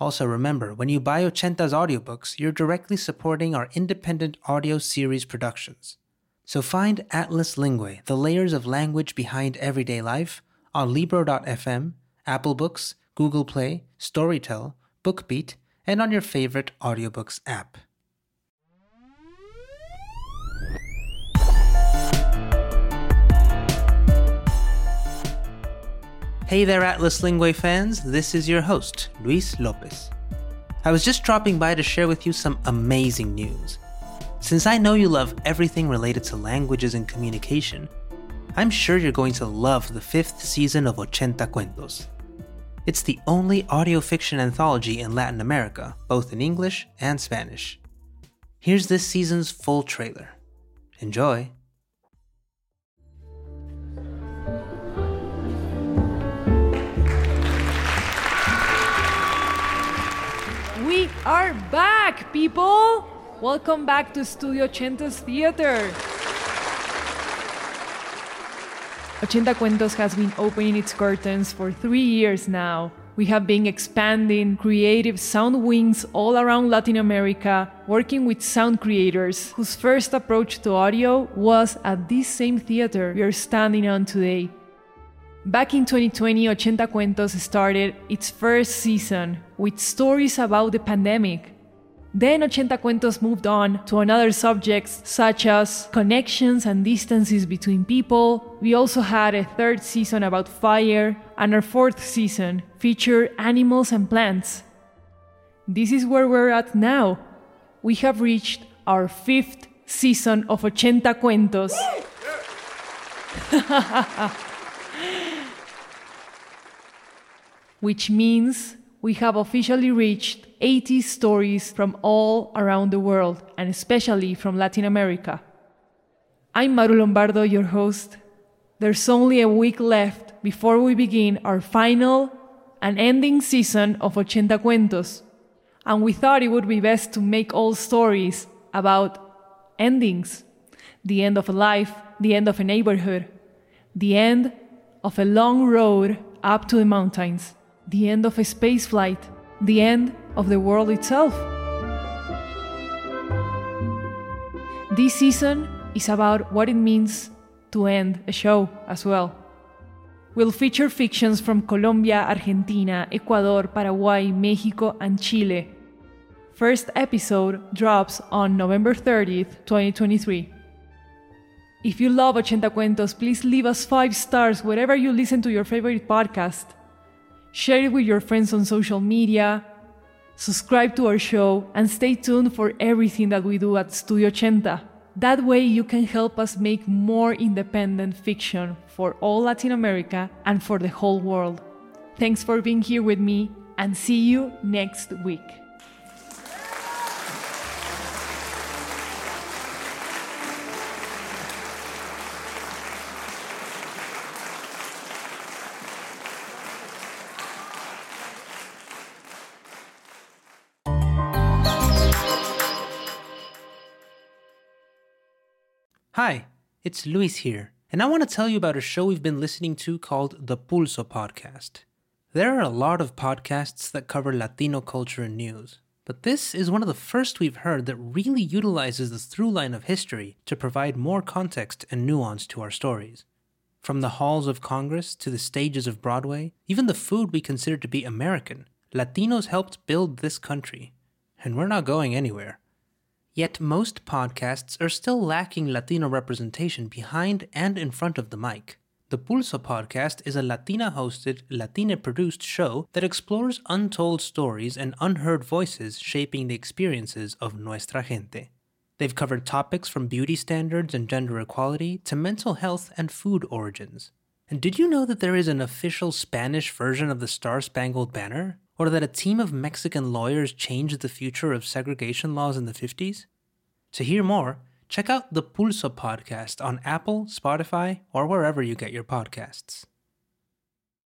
Also, remember when you buy Ochenta's audiobooks, you're directly supporting our independent audio series productions. So find Atlas Linguae, the layers of language behind everyday life, on Libro.fm, Apple Books, Google Play, Storytel, BookBeat, and on your favorite audiobooks app. Hey there, Atlas Linguae fans. This is your host, Luis Lopez. I was just dropping by to share with you some amazing news. Since I know you love everything related to languages and communication, I'm sure you're going to love the fifth season of Ochenta Cuentos. It's the only audio fiction anthology in Latin America, both in English and Spanish. Here's this season's full trailer. Enjoy! Are back, people! Welcome back to Studio Ochenta's Theater. Ochenta Cuentos has been opening its curtains for three years now. We have been expanding creative sound wings all around Latin America, working with sound creators whose first approach to audio was at this same theater we are standing on today. Back in 2020, Ochenta Cuentos started its first season with stories about the pandemic. Then Ochenta Cuentos moved on to another subjects such as connections and distances between people. We also had a third season about fire, and our fourth season featured animals and plants. This is where we're at now. We have reached our fifth season of Ochenta Cuentos. which means we have officially reached 80 stories from all around the world, and especially from Latin America. I'm Maru Lombardo, your host. There's only a week left before we begin our final and ending season of Ochenta Cuentos, and we thought it would be best to make all stories about endings the end of a life, the end of a neighborhood, the end of a long road up to the mountains the end of a space flight, the end of the world itself. This season is about what it means to end a show as well. We'll feature fictions from Colombia, Argentina, Ecuador, Paraguay, Mexico, and Chile. First episode drops on November 30th, 2023. If you love Ochenta Cuentos, please leave us five stars wherever you listen to your favorite podcast share it with your friends on social media, subscribe to our show, and stay tuned for everything that we do at Studio Ochenta. That way, you can help us make more independent fiction for all Latin America and for the whole world. Thanks for being here with me, and see you next week. Hi, it's Luis here, and I want to tell you about a show we've been listening to called the Pulso Podcast. There are a lot of podcasts that cover Latino culture and news, but this is one of the first we've heard that really utilizes the through line of history to provide more context and nuance to our stories. From the halls of Congress to the stages of Broadway, even the food we consider to be American, Latinos helped build this country. And we're not going anywhere. Yet most podcasts are still lacking Latino representation behind and in front of the mic. The Pulso podcast is a Latina hosted, Latina produced show that explores untold stories and unheard voices shaping the experiences of nuestra gente. They've covered topics from beauty standards and gender equality to mental health and food origins. And did you know that there is an official Spanish version of the Star Spangled Banner? Or that a team of Mexican lawyers changed the future of segregation laws in the 50s? To hear more, check out the Pulso podcast on Apple, Spotify, or wherever you get your podcasts.